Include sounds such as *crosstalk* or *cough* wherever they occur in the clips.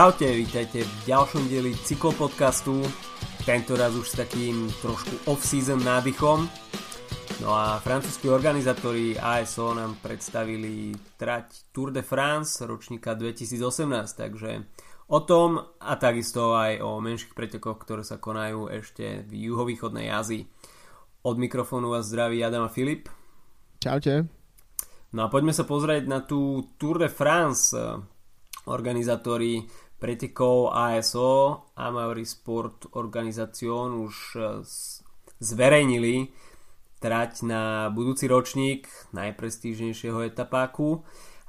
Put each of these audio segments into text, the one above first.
Čaute, vítajte v ďalšom dieli cyklopodcastu, tento raz už s takým trošku off-season nádychom. No a francúzskí organizátori ASO nám predstavili trať Tour de France ročníka 2018, takže o tom a takisto aj o menších pretekoch, ktoré sa konajú ešte v juhovýchodnej Ázii. Od mikrofónu vás zdraví Adam a Filip. Čaute. No a poďme sa pozrieť na tú Tour de France. Organizátori pretekov ASO, Amaury Sport Organization už zverejnili trať na budúci ročník najprestížnejšieho etapáku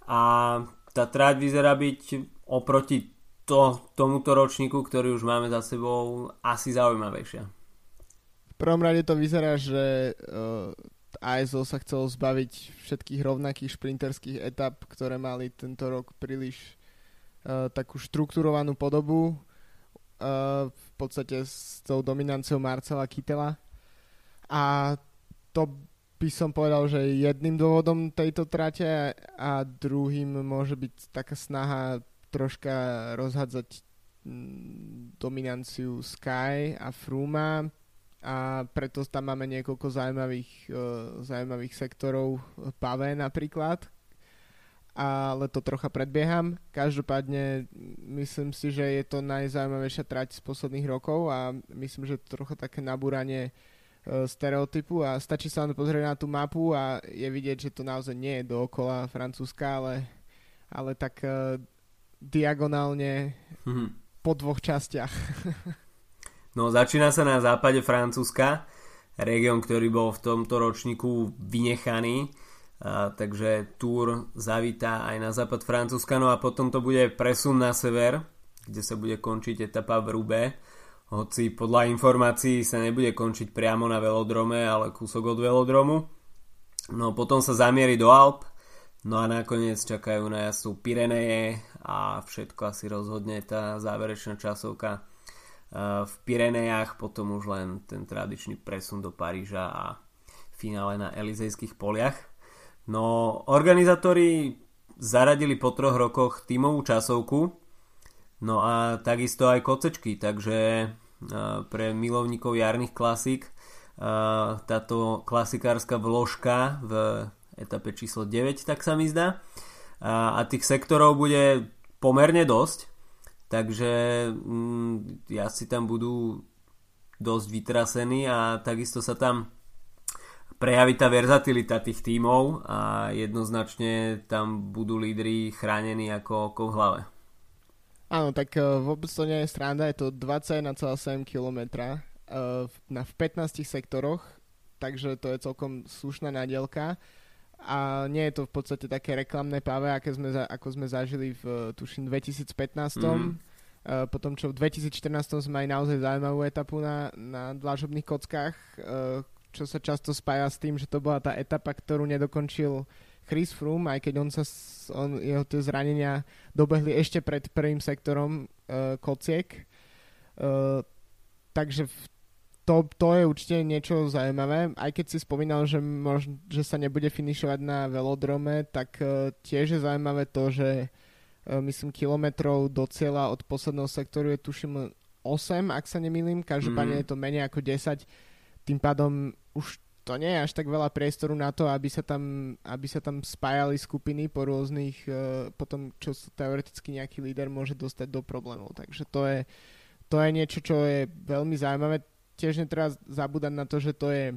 a tá trať vyzerá byť oproti to, tomuto ročníku, ktorý už máme za sebou, asi zaujímavejšia. V prvom rade to vyzerá, že uh, eh, ASO sa chcelo zbaviť všetkých rovnakých šprinterských etap, ktoré mali tento rok príliš takú štrukturovanú podobu, uh, v podstate s tou dominanciou Marcela Kytela. A to by som povedal, že jedným dôvodom tejto trate a druhým môže byť taká snaha troška rozhádzať dominanciu Sky a Fruma a preto tam máme niekoľko zaujímavých, uh, zaujímavých sektorov Pavé napríklad ale to trocha predbieham. Každopádne myslím si, že je to najzaujímavejšia trať z posledných rokov a myslím, že to trocha také nabúranie E, stereotypu a stačí sa len pozrieť na tú mapu a je vidieť, že to naozaj nie je dookola Francúzska, ale, ale tak uh, diagonálne mm-hmm. po dvoch častiach. *laughs* no začína sa na západe Francúzska, región, ktorý bol v tomto ročníku vynechaný, uh, takže Tour zavítá aj na západ Francúzska, no a potom to bude presun na sever, kde sa bude končiť etapa v Rube hoci podľa informácií sa nebude končiť priamo na velodrome, ale kúsok od velodromu. No potom sa zamierí do Alp, no a nakoniec čakajú na jazdcu Pireneje a všetko asi rozhodne tá záverečná časovka v Pirenejach, potom už len ten tradičný presun do Paríža a finále na Elizejských poliach. No, organizátori zaradili po troch rokoch tímovú časovku, no a takisto aj kocečky, takže pre milovníkov jarných klasík. Táto klasikárska vložka v etape číslo 9, tak sa mi zdá. A tých sektorov bude pomerne dosť, takže mm, si tam budú dosť vytrasení a takisto sa tam prejaví tá verzatilita tých tímov a jednoznačne tam budú lídry chránení ako oko v hlave. Áno, tak uh, vôbec to nie je sranda, je to 21,7 km na, v 15 sektoroch, takže to je celkom slušná nadielka a nie je to v podstate také reklamné páve, aké sme, ako sme zažili v, tuším, 2015. Mm. Uh, potom čo v 2014 sme mali naozaj zaujímavú etapu na, na dlažobných kockách, uh, čo sa často spája s tým, že to bola tá etapa, ktorú nedokončil Chris Froome, aj keď on sa, on, jeho tie zranenia dobehli ešte pred prvým sektorom uh, kociek. Uh, takže to, to je určite niečo zaujímavé. Aj keď si spomínal, že, možno, že sa nebude finišovať na velodrome, tak uh, tiež je zaujímavé to, že uh, myslím kilometrov do cieľa od posledného sektoru je tuším 8, ak sa nemýlim. Každopádne mm. je to menej ako 10. Tým pádom už to nie je až tak veľa priestoru na to, aby sa tam, aby sa tam spájali skupiny po rôznych, uh, potom čo teoreticky nejaký líder môže dostať do problémov. Takže to je, to je niečo, čo je veľmi zaujímavé. Tiež netreba zabúdať na to, že to je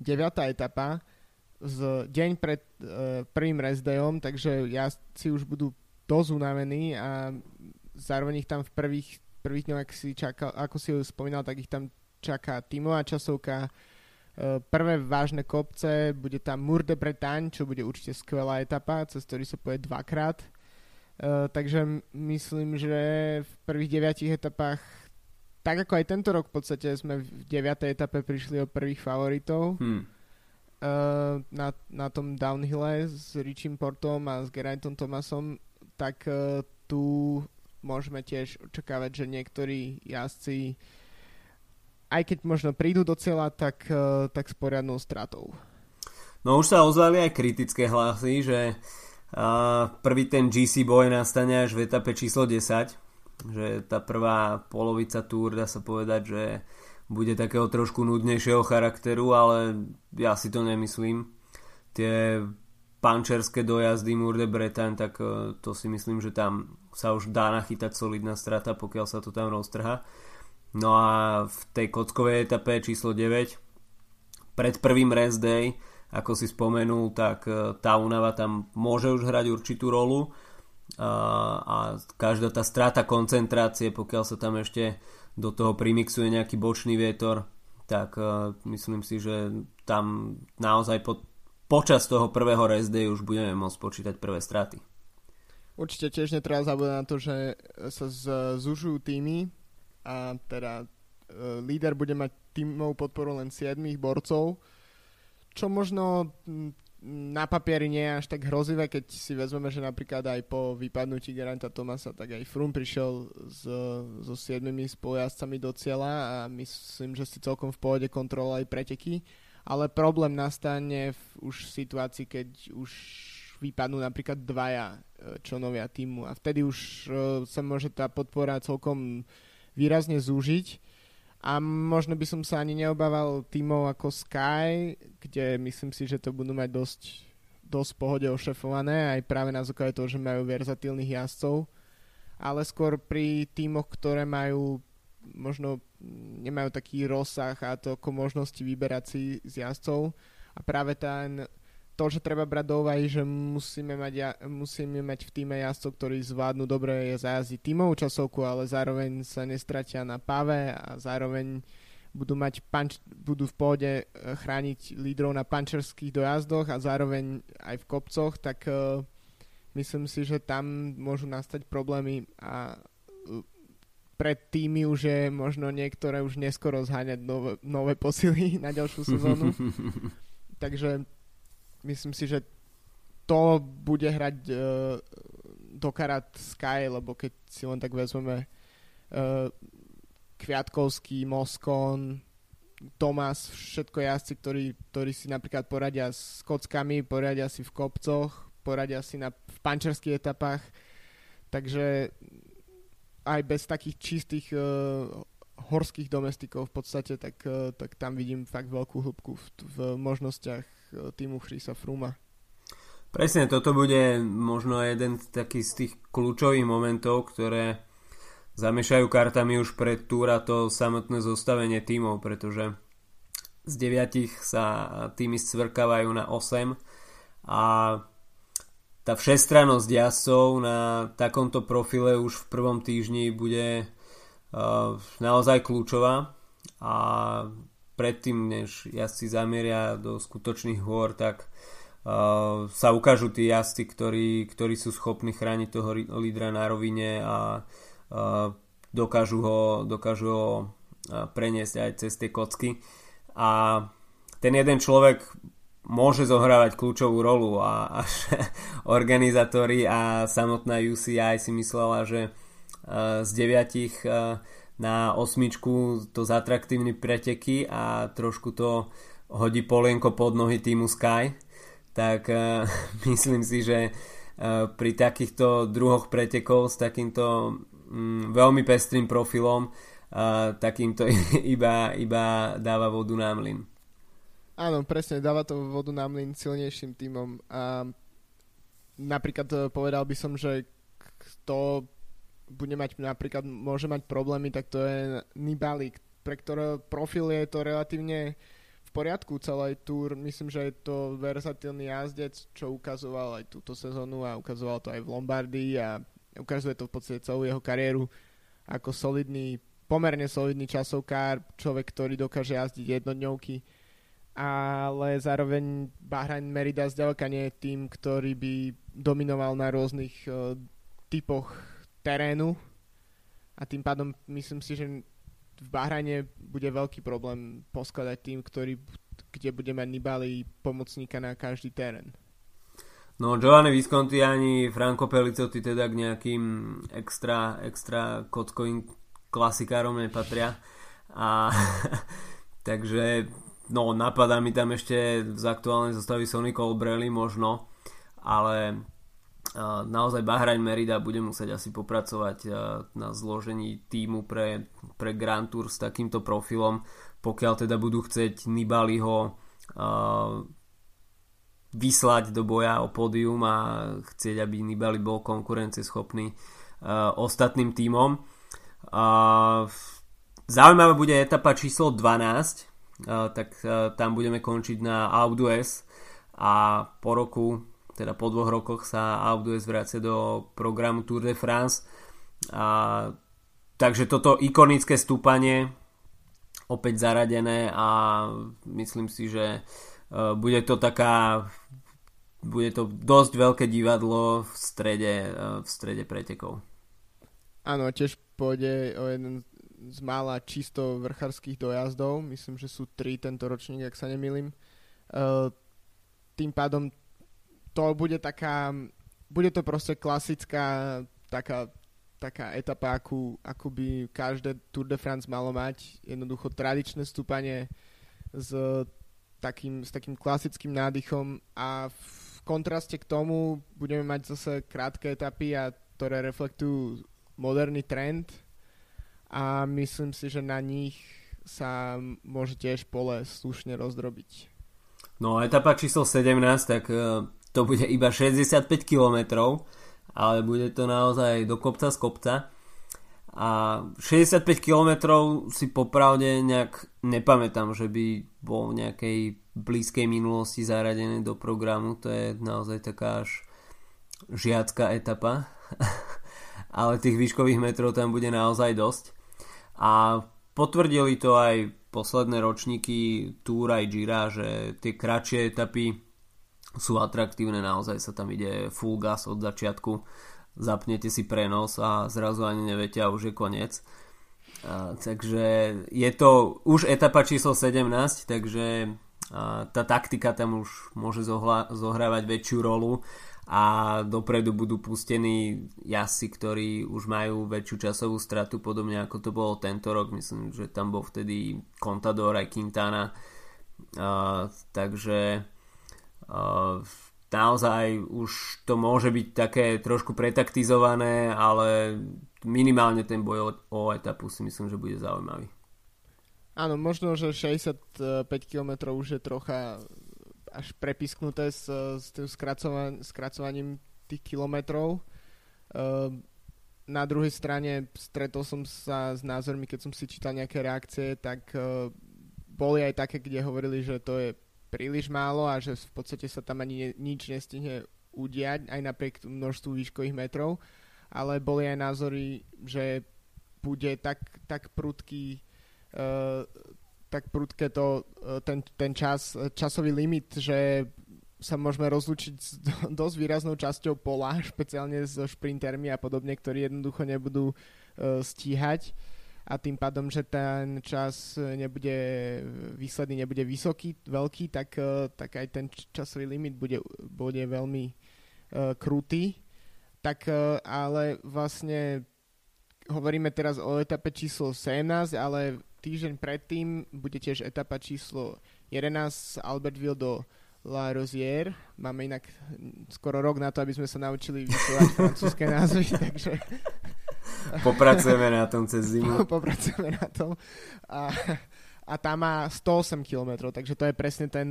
9. etapa z deň pred uh, prvým rezdejom, takže jazdci už budú dosť unavení a zároveň ich tam v prvých, prvých dňoch, ako si, čakal, ako si spomínal, tak ich tam čaká tímová časovka, Eh, prvé vážne kopce, bude tam Mur de Bretagne, čo bude určite skvelá etapa, cez ktorý sa poje dvakrát. Uh, takže myslím, že v prvých deviatich etapách tak ako aj tento rok v podstate sme v deviatej etape prišli o prvých favoritov hmm. uh, na, na tom downhille s Richim Portom a s Geraintom Thomasom, tak uh, tu môžeme tiež očakávať, že niektorí jazdci uh, aj keď možno prídu do cieľa, tak, uh, tak s poriadnou stratou. No už sa ozvali aj kritické hlasy, že uh, prvý ten GC boj nastane až v etape číslo 10, že tá prvá polovica túr dá sa povedať, že bude takého trošku nudnejšieho charakteru, ale ja si to nemyslím. Tie pančerské dojazdy Mour de Bretagne, tak e, to si myslím, že tam sa už dá nachytať solidná strata, pokiaľ sa to tam roztrha. No a v tej kockovej etape číslo 9 pred prvým rest day ako si spomenul, tak e, tá únava tam môže už hrať určitú rolu a, a každá tá strata koncentrácie, pokiaľ sa tam ešte do toho primixuje nejaký bočný vietor, tak uh, myslím si, že tam naozaj po, počas toho prvého rest day už budeme môcť počítať prvé straty. Určite tiež netreba zabúdať na to, že sa zužujú týmy a teda uh, líder bude mať týmov podporu len 7 borcov, čo možno na papieri nie je až tak hrozivé, keď si vezmeme, že napríklad aj po vypadnutí Geranta Tomasa, tak aj Frum prišiel s, so siedmimi spolujazdcami do cieľa a myslím, že si celkom v pohode kontrolovali preteky, ale problém nastane v už v situácii, keď už vypadnú napríklad dvaja e, členovia týmu a vtedy už e, sa môže tá podpora celkom výrazne zúžiť a možno by som sa ani neobával tímov ako Sky, kde myslím si, že to budú mať dosť, dosť pohode ošefované, aj práve na základe toho, že majú verzatilných jazdcov. Ale skôr pri tímoch, ktoré majú možno nemajú taký rozsah a toľko možnosti vyberať si z jazdcov a práve ten to, že treba brať do úvahy, že musíme mať, ja, musíme mať v týme jazdcov, ktorí zvládnu dobre zajazdiť tímovú časovku, ale zároveň sa nestratia na pave a zároveň budú, mať panč, budú v pohode eh, chrániť lídrov na pančerských dojazdoch a zároveň aj v kopcoch, tak uh, myslím si, že tam môžu nastať problémy a uh, pre týmy už je možno niektoré už neskoro zháňať nové, nové posily *laughs* na ďalšiu sezónu. *laughs* Takže myslím si, že to bude hrať uh, do karát Sky, lebo keď si len tak vezmeme uh, Kviatkovský, Moskon, Tomas, všetko jazdci, ktorí, ktorí si napríklad poradia s kockami, poradia si v kopcoch, poradia si na, v pančerských etapách, takže aj bez takých čistých uh, horských domestikov v podstate, tak, tak tam vidím fakt veľkú hĺbku v, v možnostiach týmu Chrisa Fruma. Presne, toto bude možno jeden taký z tých kľúčových momentov, ktoré zamešajú kartami už pred túra to samotné zostavenie tímov, pretože z deviatich sa týmy scvrkávajú na 8 a tá všestrannosť jazdcov na takomto profile už v prvom týždni bude uh, naozaj kľúčová a predtým, než jazdci zamieria do skutočných hôr, tak uh, sa ukážu tí jazdci, ktorí, ktorí sú schopní chrániť toho lídra na rovine a uh, dokážu ho, dokážu ho uh, preniesť aj cez tie kocky. A ten jeden človek môže zohrávať kľúčovú rolu a až *laughs* organizátori a samotná UCI si myslela, že uh, z deviatich uh, na osmičku to zatraktívne preteky a trošku to hodí polienko pod nohy týmu Sky, tak uh, *laughs* myslím si, že uh, pri takýchto druhoch pretekov s takýmto um, veľmi pestrým profilom uh, takýmto *laughs* iba, iba dáva vodu na mlyn. Áno, presne, dáva to vodu na mlyn silnejším týmom a napríklad povedal by som, že kto bude mať napríklad, môže mať problémy, tak to je Nibali, pre ktorého profil je to relatívne v poriadku celý túr. Myslím, že je to versatilný jazdec, čo ukazoval aj túto sezónu a ukazoval to aj v Lombardii a ukazuje to v podstate celú jeho kariéru ako solidný, pomerne solidný časovkár, človek, ktorý dokáže jazdiť jednodňovky ale zároveň Bahrain Merida zďaleka nie je tým, ktorý by dominoval na rôznych uh, typoch terénu a tým pádom myslím si, že v Bahrajne bude veľký problém poskladať tým, ktorý, kde bude mať Nibali pomocníka na každý terén. No Giovanni Visconti ani Franco Pellicotti teda k nejakým extra, extra kockovým klasikárom nepatria. A *laughs* takže no napadá mi tam ešte z aktuálnej zostavy Sony Colbrelli možno, ale naozaj Bahrain Merida bude musieť asi popracovať na zložení týmu pre, pre Grand Tour s takýmto profilom, pokiaľ teda budú chcieť Nibaliho vyslať do boja o pódium a chcieť, aby Nibali bol konkurencieschopný ostatným týmom. Zaujímavá bude etapa číslo 12, tak tam budeme končiť na Alpe a po roku teda po dvoch rokoch sa Alpe vracia do programu Tour de France. A, takže toto ikonické stúpanie opäť zaradené a myslím si, že uh, bude to taká bude to dosť veľké divadlo v strede, uh, v strede pretekov. Áno, tiež pôjde o jeden z mála čisto vrchárských dojazdov. Myslím, že sú tri tento ročník, ak sa nemýlim. Uh, tým pádom to bude taká, bude to proste klasická taká, taká etapa, akú, akú by každé Tour de France malo mať. Jednoducho tradičné stúpanie s takým, s takým klasickým nádychom a v kontraste k tomu budeme mať zase krátke etapy, a ktoré reflektujú moderný trend a myslím si, že na nich sa môže tiež pole slušne rozdrobiť. No etapa číslo 17, tak to bude iba 65 km, ale bude to naozaj do kopca z kopca. A 65 km si popravde nejak nepamätám, že by bol v nejakej blízkej minulosti zaradený do programu. To je naozaj taká až žiacká etapa. *laughs* ale tých výškových metrov tam bude naozaj dosť. A potvrdili to aj posledné ročníky Tour aj Gira, že tie kratšie etapy sú atraktívne, naozaj sa tam ide full gas od začiatku, zapnete si prenos a zrazu ani neviete a už je koniec. A, takže je to už etapa číslo 17, takže a, tá taktika tam už môže zohla, zohrávať väčšiu rolu a dopredu budú pustení jazdci, ktorí už majú väčšiu časovú stratu, podobne ako to bolo tento rok. Myslím, že tam bol vtedy Contador aj Quintana. A, takže naozaj už to môže byť také trošku pretaktizované, ale minimálne ten boj o, o etapu si myslím, že bude zaujímavý. Áno, možno, že 65 km už je trocha až prepisknuté s, s tým skracovan- skracovaním tých kilometrov. Uh, na druhej strane stretol som sa s názormi, keď som si čítal nejaké reakcie, tak uh, boli aj také, kde hovorili, že to je príliš málo a že v podstate sa tam ani ne, nič nestihne udiať, aj napriek množstvu výškových metrov, ale boli aj názory, že bude tak, tak prudký uh, tak prudké to, uh, ten, ten čas, časový limit, že sa môžeme rozlučiť s *laughs* dosť výraznou časťou pola, *laughs* špeciálne so šprintermi a podobne, ktorí jednoducho nebudú uh, stíhať a tým pádom, že ten čas nebude výsledný, nebude vysoký, veľký, tak, eh, tak aj ten časový limit bude, bude veľmi uh, krutý. Tak uh, ale vlastne hovoríme teraz o etape číslo 17, ale týždeň predtým bude tiež etapa číslo 11 Albertville do La Rosière. Máme inak skoro rok na to, aby sme sa naučili vyslovať *laughs* francúzske názvy, takže Popracujeme na tom cez zimu. *laughs* Popracujeme na tom. A, a tam má 108 km, takže to je presne ten,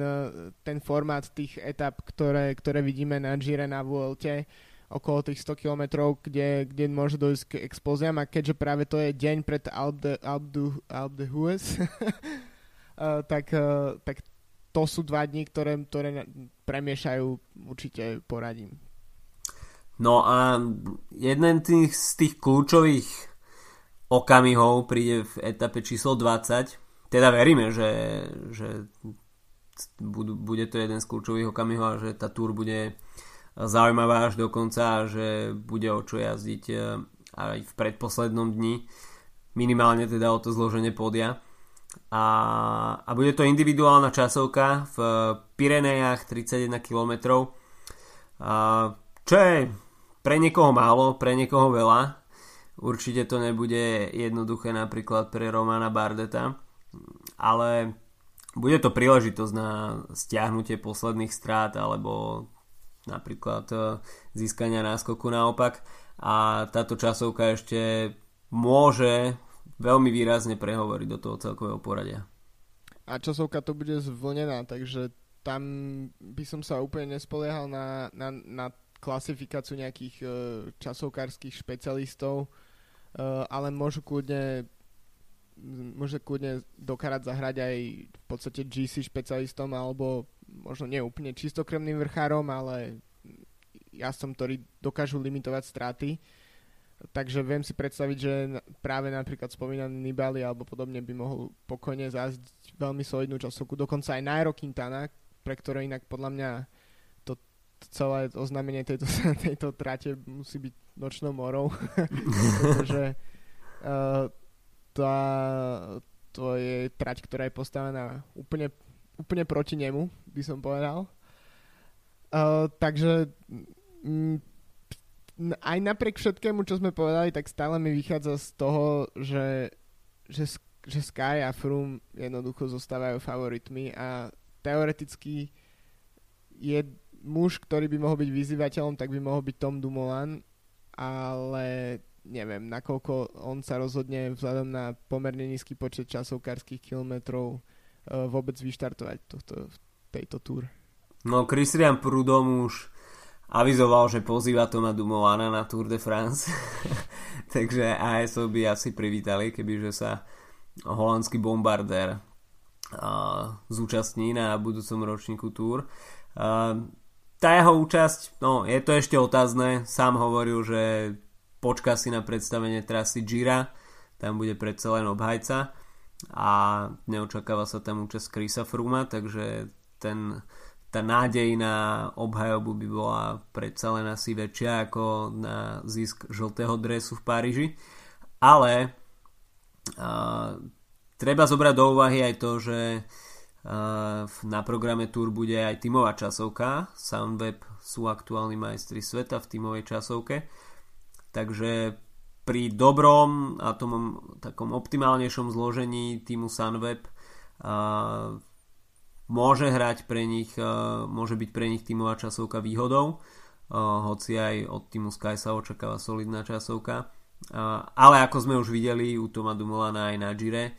ten formát tých etap, ktoré, ktoré vidíme na Gire na Vuelte okolo tých 100 km, kde, kde môže dojsť k explóziám a keďže práve to je deň pred Alpe Alpe Hues, *laughs* tak, tak to sú dva dní, ktoré, ktoré premiešajú určite poradím. No a jeden tých, z tých kľúčových okamihov príde v etape číslo 20. Teda veríme, že, že budú, bude to jeden z kľúčových okamihov a že tá túr bude zaujímavá až do konca a že bude o čo jazdiť e, aj v predposlednom dni. Minimálne teda o to zloženie podia. A, a bude to individuálna časovka v Pirenejach 31 km. A, čo je pre niekoho málo, pre niekoho veľa. Určite to nebude jednoduché napríklad pre Romana Bardeta, ale bude to príležitosť na stiahnutie posledných strát alebo napríklad získania náskoku naopak a táto časovka ešte môže veľmi výrazne prehovoriť do toho celkového poradia. A časovka to bude zvlnená, takže tam by som sa úplne nespoliehal na, na, na klasifikáciu nejakých uh, časovkárskych špecialistov, uh, ale môžu kľudne môže kľudne dokarať zahrať aj v podstate GC špecialistom alebo možno nie úplne čistokrevným vrchárom, ale jazdcom, ktorí dokážu limitovať straty. Takže viem si predstaviť, že práve napríklad spomínaný Nibali alebo podobne by mohol pokojne zásť veľmi solidnú časovku. Dokonca aj Nairo Quintana, pre ktoré inak podľa mňa celé oznámenie tejto, *laughs* tejto trate musí byť nočnou morou. *laughs* Pretože uh, to je trať, ktorá je postavená úplne, úplne proti nemu, by som povedal. Uh, takže m, aj napriek všetkému, čo sme povedali, tak stále mi vychádza z toho, že, že, že Sky a Froome jednoducho zostávajú favoritmi a teoreticky je muž, ktorý by mohol byť vyzývateľom, tak by mohol byť Tom Dumoulin, ale neviem, nakoľko on sa rozhodne vzhľadom na pomerne nízky počet časovkárskych kilometrov uh, vôbec vyštartovať tohto, tejto túr. No Christian Prudom už avizoval, že pozýva Toma Dumovana na Tour de France. *laughs* Takže ASO by asi privítali, kebyže sa holandský bombardér uh, zúčastní na budúcom ročníku Tour. Uh, tá jeho účasť, no je to ešte otázne, sám hovoril, že počká si na predstavenie trasy Gira, tam bude predsa len obhajca. A neočakáva sa tam účasť Krisa Fruma, takže ten tá nádej na obhajobu by bola predsa len asi väčšia ako na zisk žltého dresu v Paríži. Ale uh, treba zobrať do úvahy aj to, že uh, na programe Tour bude aj tímová časovka. Soundweb sú aktuálni majstri sveta v tímovej časovke. Takže pri dobrom a tom takom optimálnejšom zložení týmu Sunweb uh, môže hrať pre nich, e, môže byť pre nich tímová časovka výhodou, hoci aj od týmu Sky sa očakáva solidná časovka. Ale ako sme už videli u Toma Dumolana aj na Gire,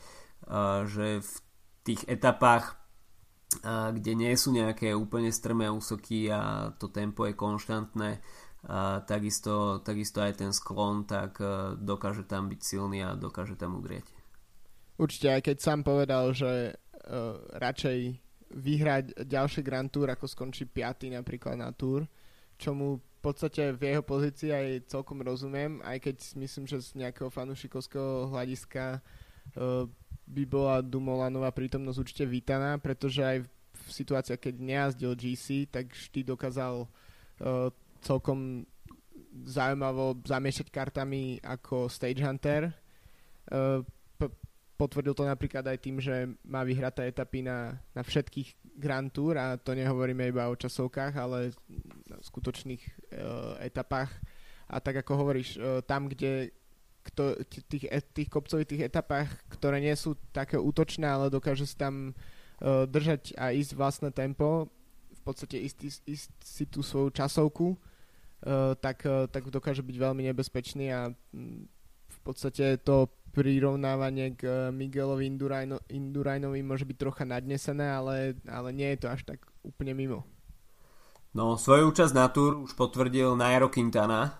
že v tých etapách, kde nie sú nejaké úplne strmé úsoky a to tempo je konštantné, takisto, takisto aj ten sklon, tak dokáže tam byť silný a dokáže tam udrieť. Určite, aj keď sám povedal, že uh, radšej vyhrať ďalšie Grand Tour, ako skončí 5. napríklad na Tour, čo v podstate v jeho pozícii aj celkom rozumiem, aj keď myslím, že z nejakého fanušikovského hľadiska uh, by bola Dumolanová prítomnosť určite vítaná, pretože aj v situáciách, keď nejazdil GC, tak vždy dokázal uh, celkom zaujímavo zamiešať kartami ako stage hunter. Uh, Potvrdil to napríklad aj tým, že má vyhraté etapy na, na všetkých Grand Tour a to nehovoríme iba o časovkách, ale na skutočných uh, etapách. A tak ako hovoríš, uh, tam, kde kto, tých, e, tých kopcovitých etapách, ktoré nie sú také útočné, ale dokáže si tam uh, držať a ísť vlastné tempo, v podstate ísť, ísť si tú svoju časovku, uh, tak, uh, tak dokáže byť veľmi nebezpečný a um, v podstate to prirovnávanie k eh, Miguelovi Induraino, Indurainovi môže byť trocha nadnesené, ale, ale nie je to až tak úplne mimo. No, svoju účasť na túr už potvrdil Nairo Quintana,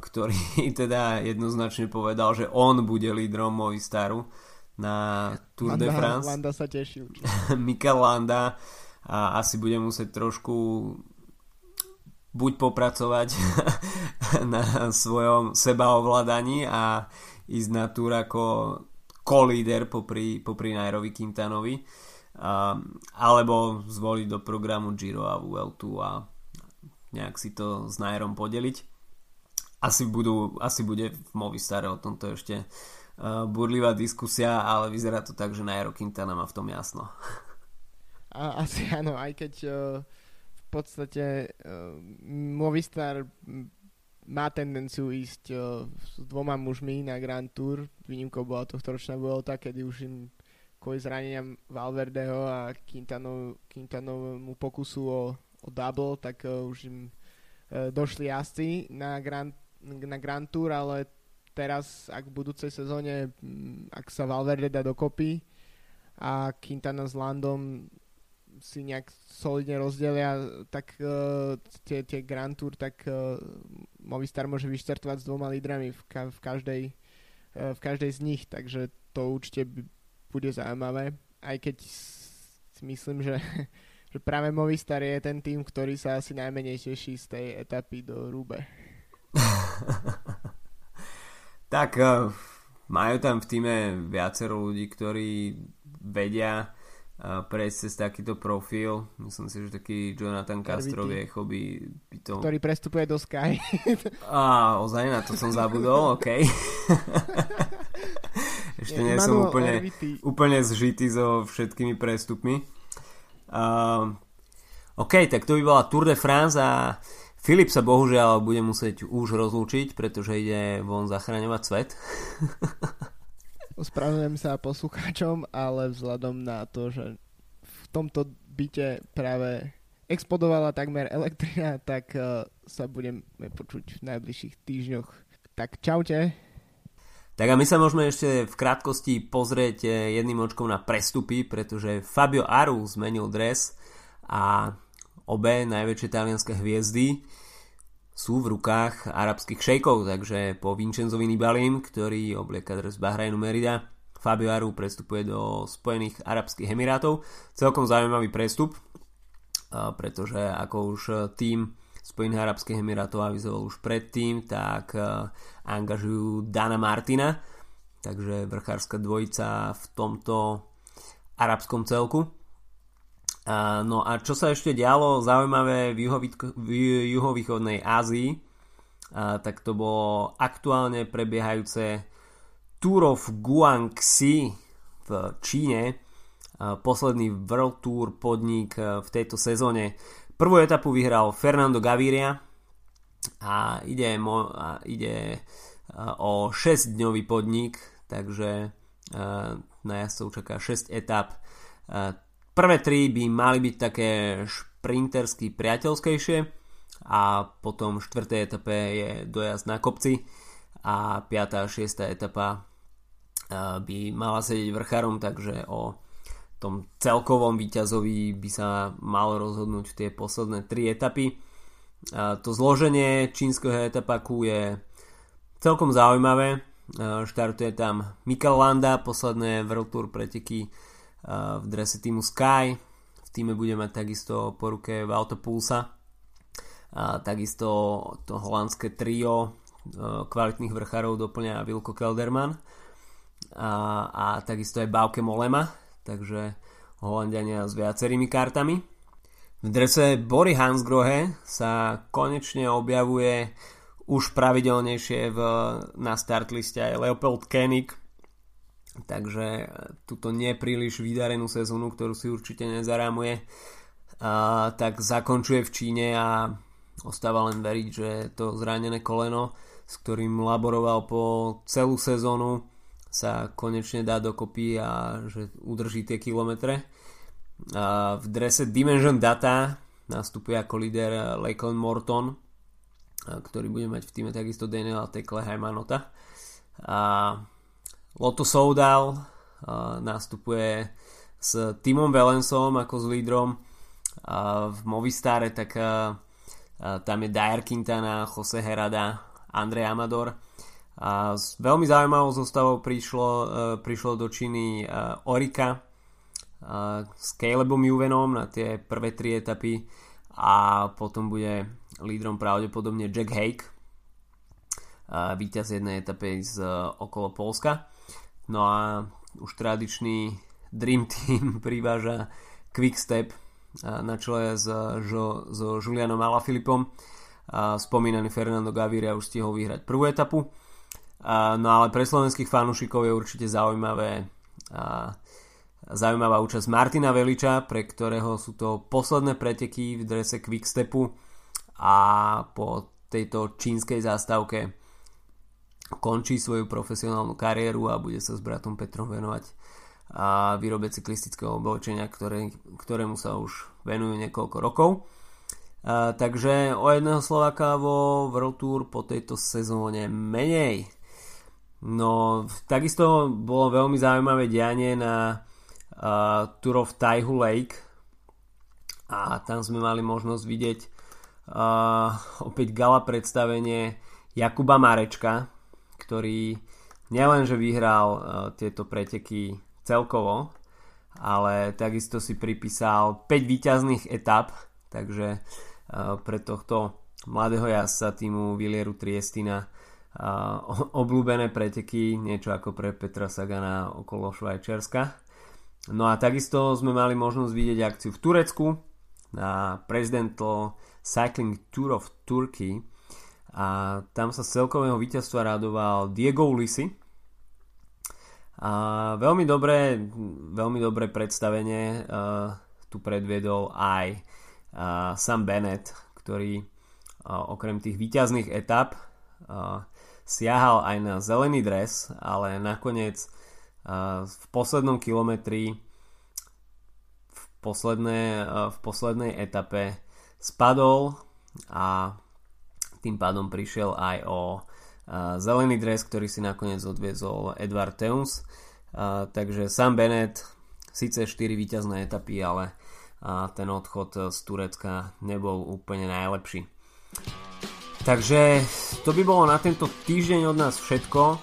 ktorý *laughs* teda jednoznačne povedal, že on bude lídrom Movistaru na Tour Landa, de France. Landa sa teší *laughs* Mikel Landa a asi bude musieť trošku buď popracovať *laughs* na svojom sebaovládaní a ísť na túr ako kolíder popri, popri Nairovi Quintanovi a, alebo zvoliť do programu Giro a Vueltu a nejak si to s Nairom podeliť. Asi, budú, asi bude v Movistare o tomto ešte uh, burlivá diskusia, ale vyzerá to tak, že Nairo Quintana má v tom jasno. A, asi áno, aj keď uh, v podstate uh, Movistar má tendenciu ísť uh, s dvoma mužmi na Grand Tour. Výnimkou bola tohto ročná Vuelta, kedy už im kvôli zraneniam Valverdeho a Quintanov, Quintanovmu pokusu o, o double, tak uh, už im došli jazdci na Grand, na Grand Tour, ale teraz, ak v budúcej sezóne, ak sa Valverde dá dokopy a Quintana s Landom si nejak solidne rozdelia tak uh, tie, tie Grand Tour, tak uh, Movistar môže vyštartovať s dvoma lídrami v, ka- v, každej, uh, v každej z nich, takže to určite bude zaujímavé, aj keď si myslím, že, *laughs* že práve Movistar je ten tým, ktorý sa asi najmenej teší z tej etapy do Rúbe. *laughs* Tak uh, majú tam v týme viacero ľudí, ktorí vedia uh, prejsť cez takýto profil. Myslím si, že taký Jonathan Castro vie by, by to... Ktorý prestupuje do Sky. *laughs* Á, ozaj na to som zabudol, *laughs* OK. Ešte nie, nie som úplne, úplne zžitý so všetkými prestupmi. Uh, OK, tak to by bola Tour de France a Filip sa bohužiaľ bude musieť už rozlúčiť, pretože ide von zachraňovať svet. *laughs* Ospravedlňujem sa poslucháčom, ale vzhľadom na to, že v tomto byte práve explodovala takmer elektrina, tak uh, sa budeme počuť v najbližších týždňoch. Tak čaute. Tak a my sa môžeme ešte v krátkosti pozrieť eh, jedným očkom na prestupy, pretože Fabio Aru zmenil dres a obe najväčšie talianské hviezdy sú v rukách arabských šejkov, takže po Vincenzovi Nibalim, ktorý oblieka dres Bahrajnu Merida, Fabio Aru prestupuje do Spojených Arabských Emirátov. Celkom zaujímavý prestup, pretože ako už tým Spojených Arabských Emirátov avizoval už predtým, tak angažujú Dana Martina, takže vrchárska dvojica v tomto arabskom celku. No a čo sa ešte dialo zaujímavé v, v juhovýchodnej Ázii, a, tak to bolo aktuálne prebiehajúce Tour of Guangxi v Číne, a, posledný World Tour podnik v tejto sezóne. Prvú etapu vyhral Fernando Gaviria a ide, mo, a ide o 6-dňový podnik, takže na jazdcov čaká 6 etap. Prvé tri by mali byť také šprintersky priateľskejšie a potom v štvrtej etape je dojazd na kopci a 5. a 6. etapa by mala sedieť vrchárom, takže o tom celkovom výťazovi by sa malo rozhodnúť tie posledné tri etapy. To zloženie čínskeho etapaku je celkom zaujímavé. Štartuje tam Mikael Landa, posledné World Tour preteky v drese týmu Sky. V týme bude mať takisto po ruke Valto Pulsa. Takisto to holandské trio e, kvalitných vrchárov doplňa Vilko Kelderman a, a takisto aj Bauke Molema, takže Holandiania s viacerými kartami. V drese Bory Hansgrohe sa konečne objavuje už pravidelnejšie v, na startliste aj Leopold Koenig, takže e, túto nepríliš vydarenú sezónu, ktorú si určite nezarámuje, a, tak zakončuje v Číne a ostáva len veriť, že to zranené koleno, s ktorým laboroval po celú sezónu, sa konečne dá dokopy a že udrží tie kilometre. A v drese Dimension Data nastupuje ako líder Lakeland Morton, ktorý bude mať v týme takisto Daniela Tekle Heimanota. A Lotto Soudal nastupuje s Timom Velensom ako s lídrom v Movistare, tak tam je Dyer Quintana, Jose Herada, Andrej Amador. A s veľmi zaujímavou zostavou prišlo, uh, prišlo do Číny uh, Orika uh, s Calebom Juvenom na tie prvé tri etapy a potom bude lídrom pravdepodobne Jack Hake, víťaz jednej etapy z okolo Polska. No a už tradičný Dream Team *laughs* priváža Quickstep na čele s, so Julianom Alaphilippom. Spomínaný Fernando Gaviria už stihol vyhrať prvú etapu. No ale pre slovenských fanúšikov je určite zaujímavé zaujímavá účasť Martina Veliča, pre ktorého sú to posledné preteky v drese Quickstepu a po tejto čínskej zástavke končí svoju profesionálnu kariéru a bude sa s bratom Petrom venovať a výrobe cyklistického oblečenia, ktoré, ktorému sa už venujú niekoľko rokov. takže o jedného Slováka vo World Tour po tejto sezóne menej. No, takisto bolo veľmi zaujímavé dianie na uh, Tour of Taihu Lake a tam sme mali možnosť vidieť uh, opäť gala predstavenie Jakuba Marečka, ktorý nielenže vyhral uh, tieto preteky celkovo, ale takisto si pripísal 5 výťazných etap, takže uh, pre tohto mladého jazdca týmu Vilieru Triestina uh, obľúbené preteky, niečo ako pre Petra Sagana okolo Švajčiarska. No a takisto sme mali možnosť vidieť akciu v Turecku na Presidential Cycling Tour of Turkey a tam sa z celkového víťazstva radoval Diego Ulisi. A veľmi dobré, veľmi dobré predstavenie uh, tu predviedol aj uh, Sam Bennett, ktorý uh, okrem tých výťazných etap uh, siahal aj na zelený dres, ale nakoniec uh, v poslednom kilometri v, posledné, uh, v poslednej etape spadol a tým pádom prišiel aj o uh, zelený dres, ktorý si nakoniec odviezol Edward Teuns. Uh, takže Sam Bennett síce 4 víťazné etapy, ale uh, ten odchod z Turecka nebol úplne najlepší. Takže to by bolo na tento týždeň od nás všetko.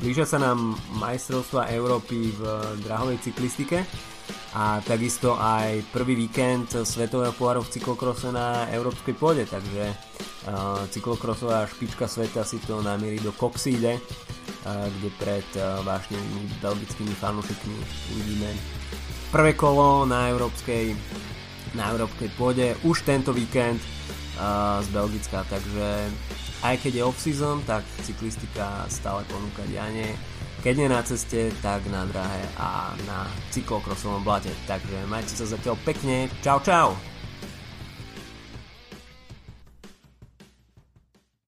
Blížia sa nám majstrovstva Európy v drahovej cyklistike a takisto aj prvý víkend svetového poháru v cyklokrose na európskej pôde, takže uh, cyklokrosová špička sveta si to namierí do Coxide, uh, kde pred uh, vážnymi belgickými fanúšikmi uvidíme prvé kolo na európskej, na európskej pôde už tento víkend z Belgicka, takže aj keď je off-season, tak cyklistika stále ponúka dianie. Keď nie na ceste, tak na drahe a na cyklokrosovom blate. Takže majte sa zatiaľ pekne. Čau čau!